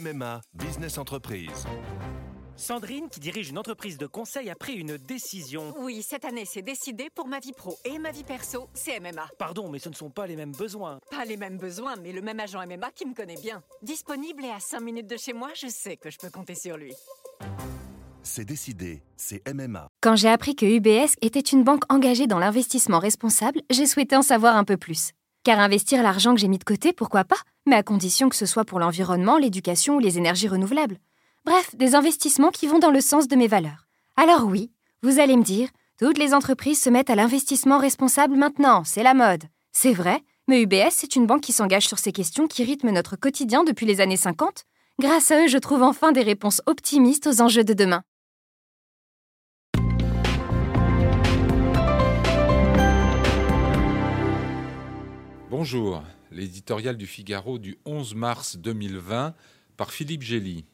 MMA Business Entreprise. Sandrine, qui dirige une entreprise de conseil, a pris une décision. Oui, cette année, c'est décidé pour ma vie pro et ma vie perso, c'est MMA. Pardon, mais ce ne sont pas les mêmes besoins. Pas les mêmes besoins, mais le même agent MMA qui me connaît bien. Disponible et à 5 minutes de chez moi, je sais que je peux compter sur lui. C'est décidé, c'est MMA. Quand j'ai appris que UBS était une banque engagée dans l'investissement responsable, j'ai souhaité en savoir un peu plus. Car investir l'argent que j'ai mis de côté, pourquoi pas Mais à condition que ce soit pour l'environnement, l'éducation ou les énergies renouvelables. Bref, des investissements qui vont dans le sens de mes valeurs. Alors oui, vous allez me dire, toutes les entreprises se mettent à l'investissement responsable maintenant, c'est la mode. C'est vrai, mais UBS, c'est une banque qui s'engage sur ces questions qui rythment notre quotidien depuis les années 50. Grâce à eux, je trouve enfin des réponses optimistes aux enjeux de demain. Bonjour, l'éditorial du Figaro du 11 mars 2020 par Philippe Gély.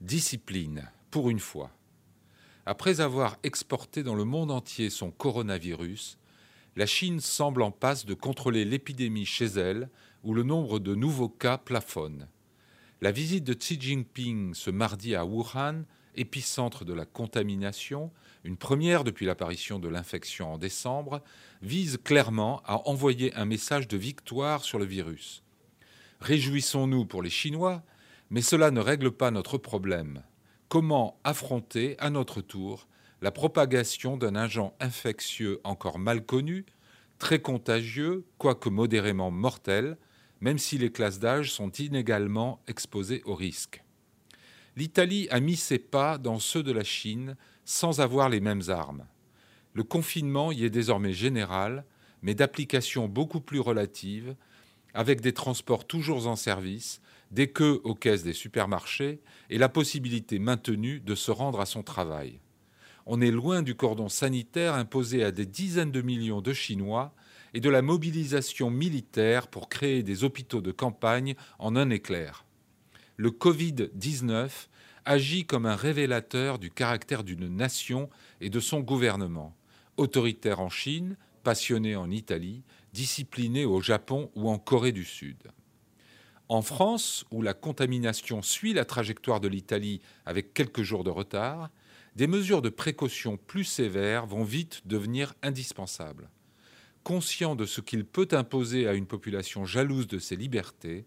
Discipline, pour une fois. Après avoir exporté dans le monde entier son coronavirus, la Chine semble en passe de contrôler l'épidémie chez elle, où le nombre de nouveaux cas plafonne. La visite de Xi Jinping ce mardi à Wuhan, épicentre de la contamination, une première depuis l'apparition de l'infection en décembre, vise clairement à envoyer un message de victoire sur le virus. Réjouissons-nous pour les Chinois, mais cela ne règle pas notre problème. Comment affronter à notre tour la propagation d'un agent infectieux encore mal connu, très contagieux, quoique modérément mortel, même si les classes d'âge sont inégalement exposées au risque? L'Italie a mis ses pas dans ceux de la Chine sans avoir les mêmes armes. Le confinement y est désormais général, mais d'application beaucoup plus relative, avec des transports toujours en service, des queues aux caisses des supermarchés et la possibilité maintenue de se rendre à son travail. On est loin du cordon sanitaire imposé à des dizaines de millions de Chinois et de la mobilisation militaire pour créer des hôpitaux de campagne en un éclair. Le Covid-19 agit comme un révélateur du caractère d'une nation et de son gouvernement, autoritaire en Chine, passionné en Italie, discipliné au Japon ou en Corée du Sud. En France, où la contamination suit la trajectoire de l'Italie avec quelques jours de retard, des mesures de précaution plus sévères vont vite devenir indispensables. Conscient de ce qu'il peut imposer à une population jalouse de ses libertés,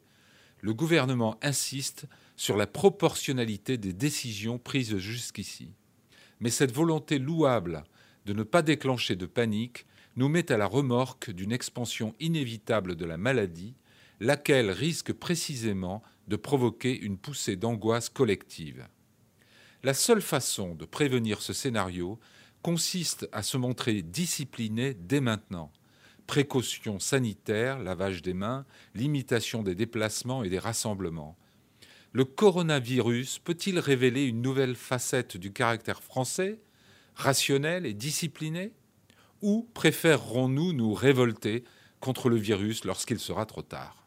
le gouvernement insiste sur la proportionnalité des décisions prises jusqu'ici. Mais cette volonté louable de ne pas déclencher de panique nous met à la remorque d'une expansion inévitable de la maladie laquelle risque précisément de provoquer une poussée d'angoisse collective. La seule façon de prévenir ce scénario consiste à se montrer discipliné dès maintenant. Précautions sanitaires, lavage des mains, limitation des déplacements et des rassemblements. Le coronavirus peut-il révéler une nouvelle facette du caractère français, rationnel et discipliné? Ou préférerons-nous nous révolter contre le virus lorsqu'il sera trop tard?